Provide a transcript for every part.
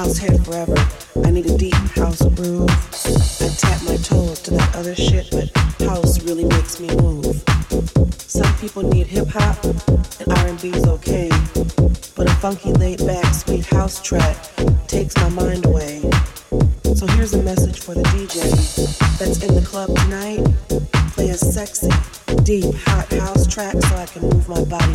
house head forever. I need a deep house groove. I tap my toes to that other shit, but house really makes me move. Some people need hip hop, and R&B's okay, but a funky laid back sweet house track takes my mind away. So here's a message for the DJ that's in the club tonight. Play a sexy, deep, hot house track so I can move my body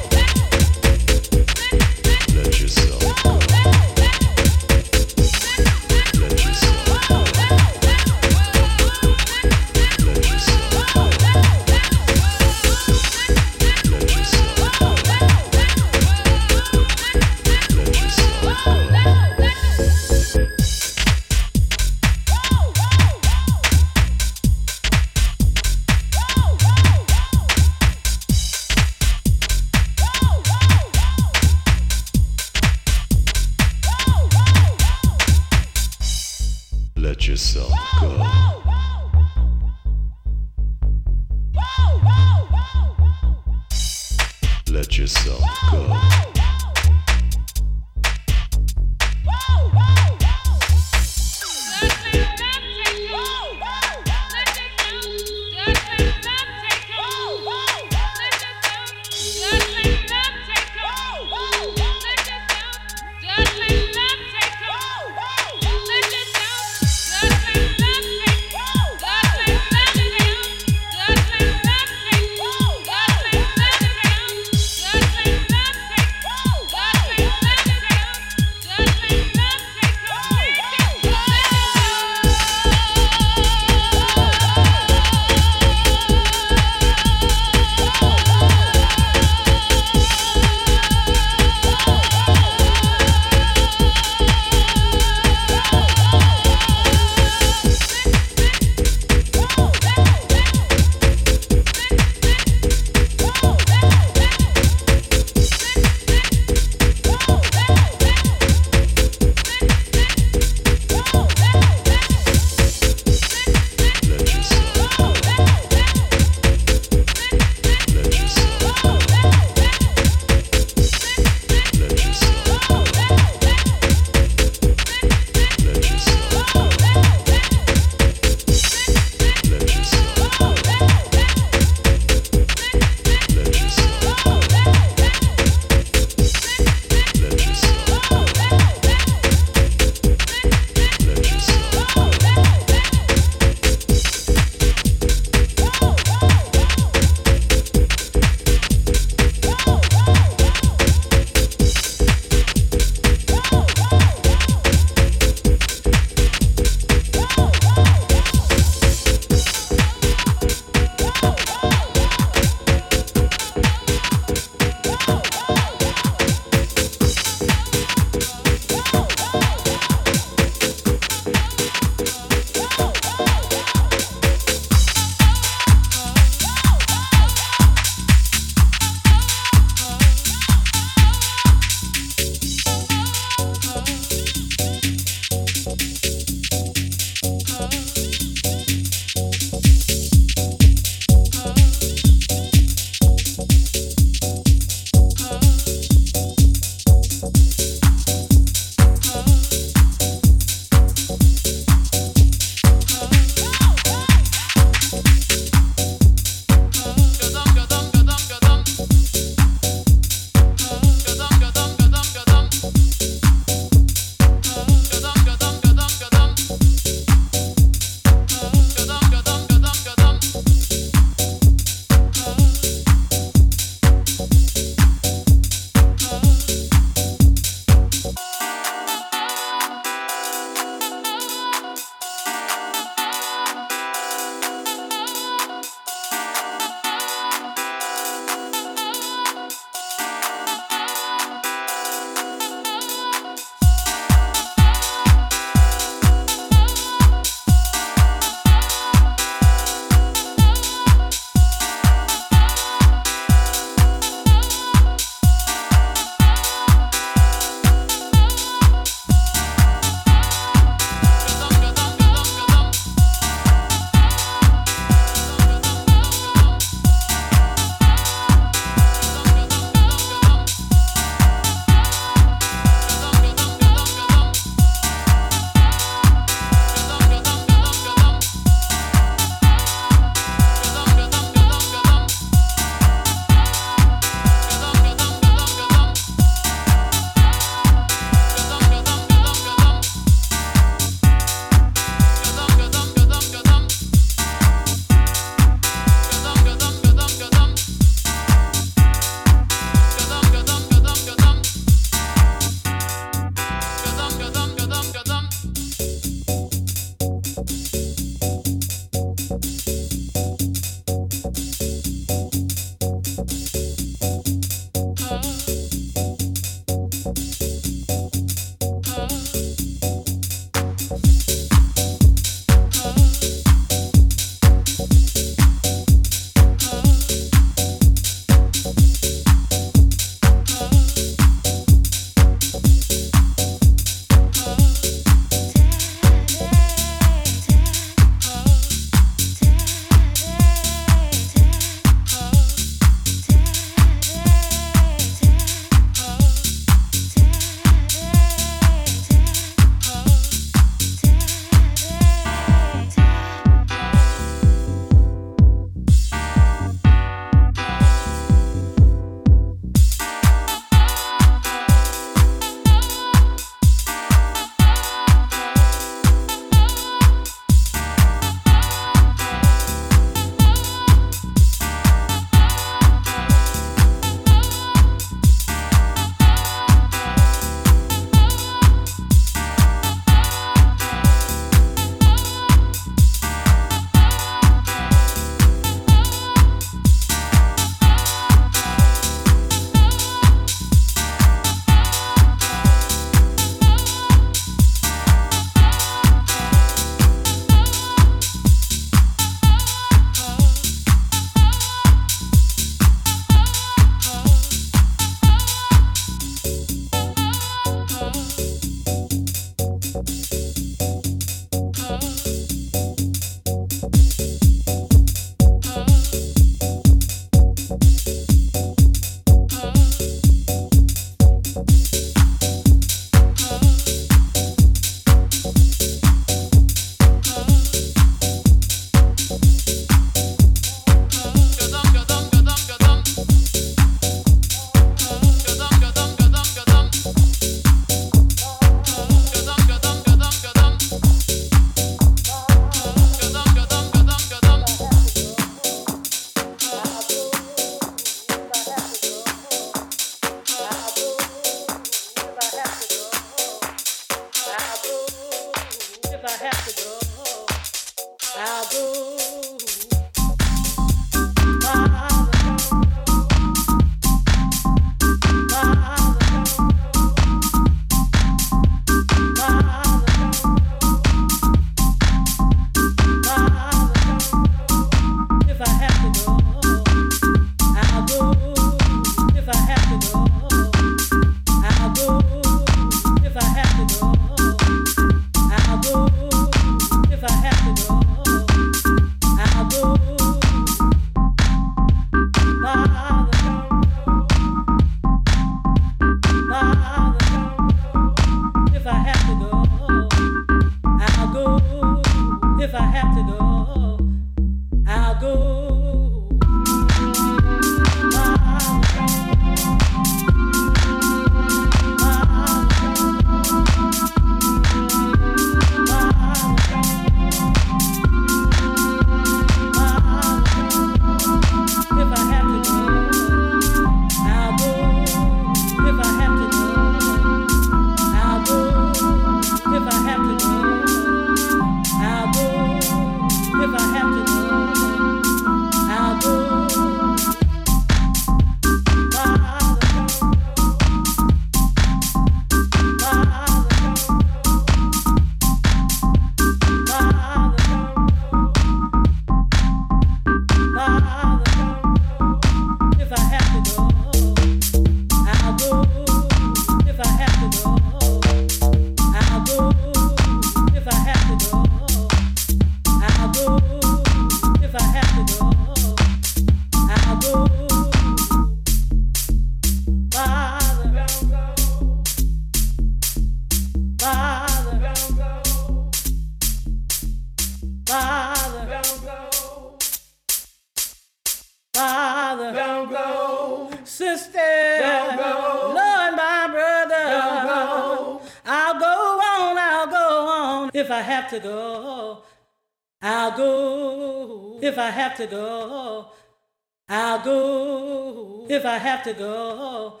have to go,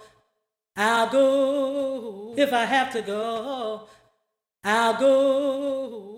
I'll go. If I have to go, I'll go.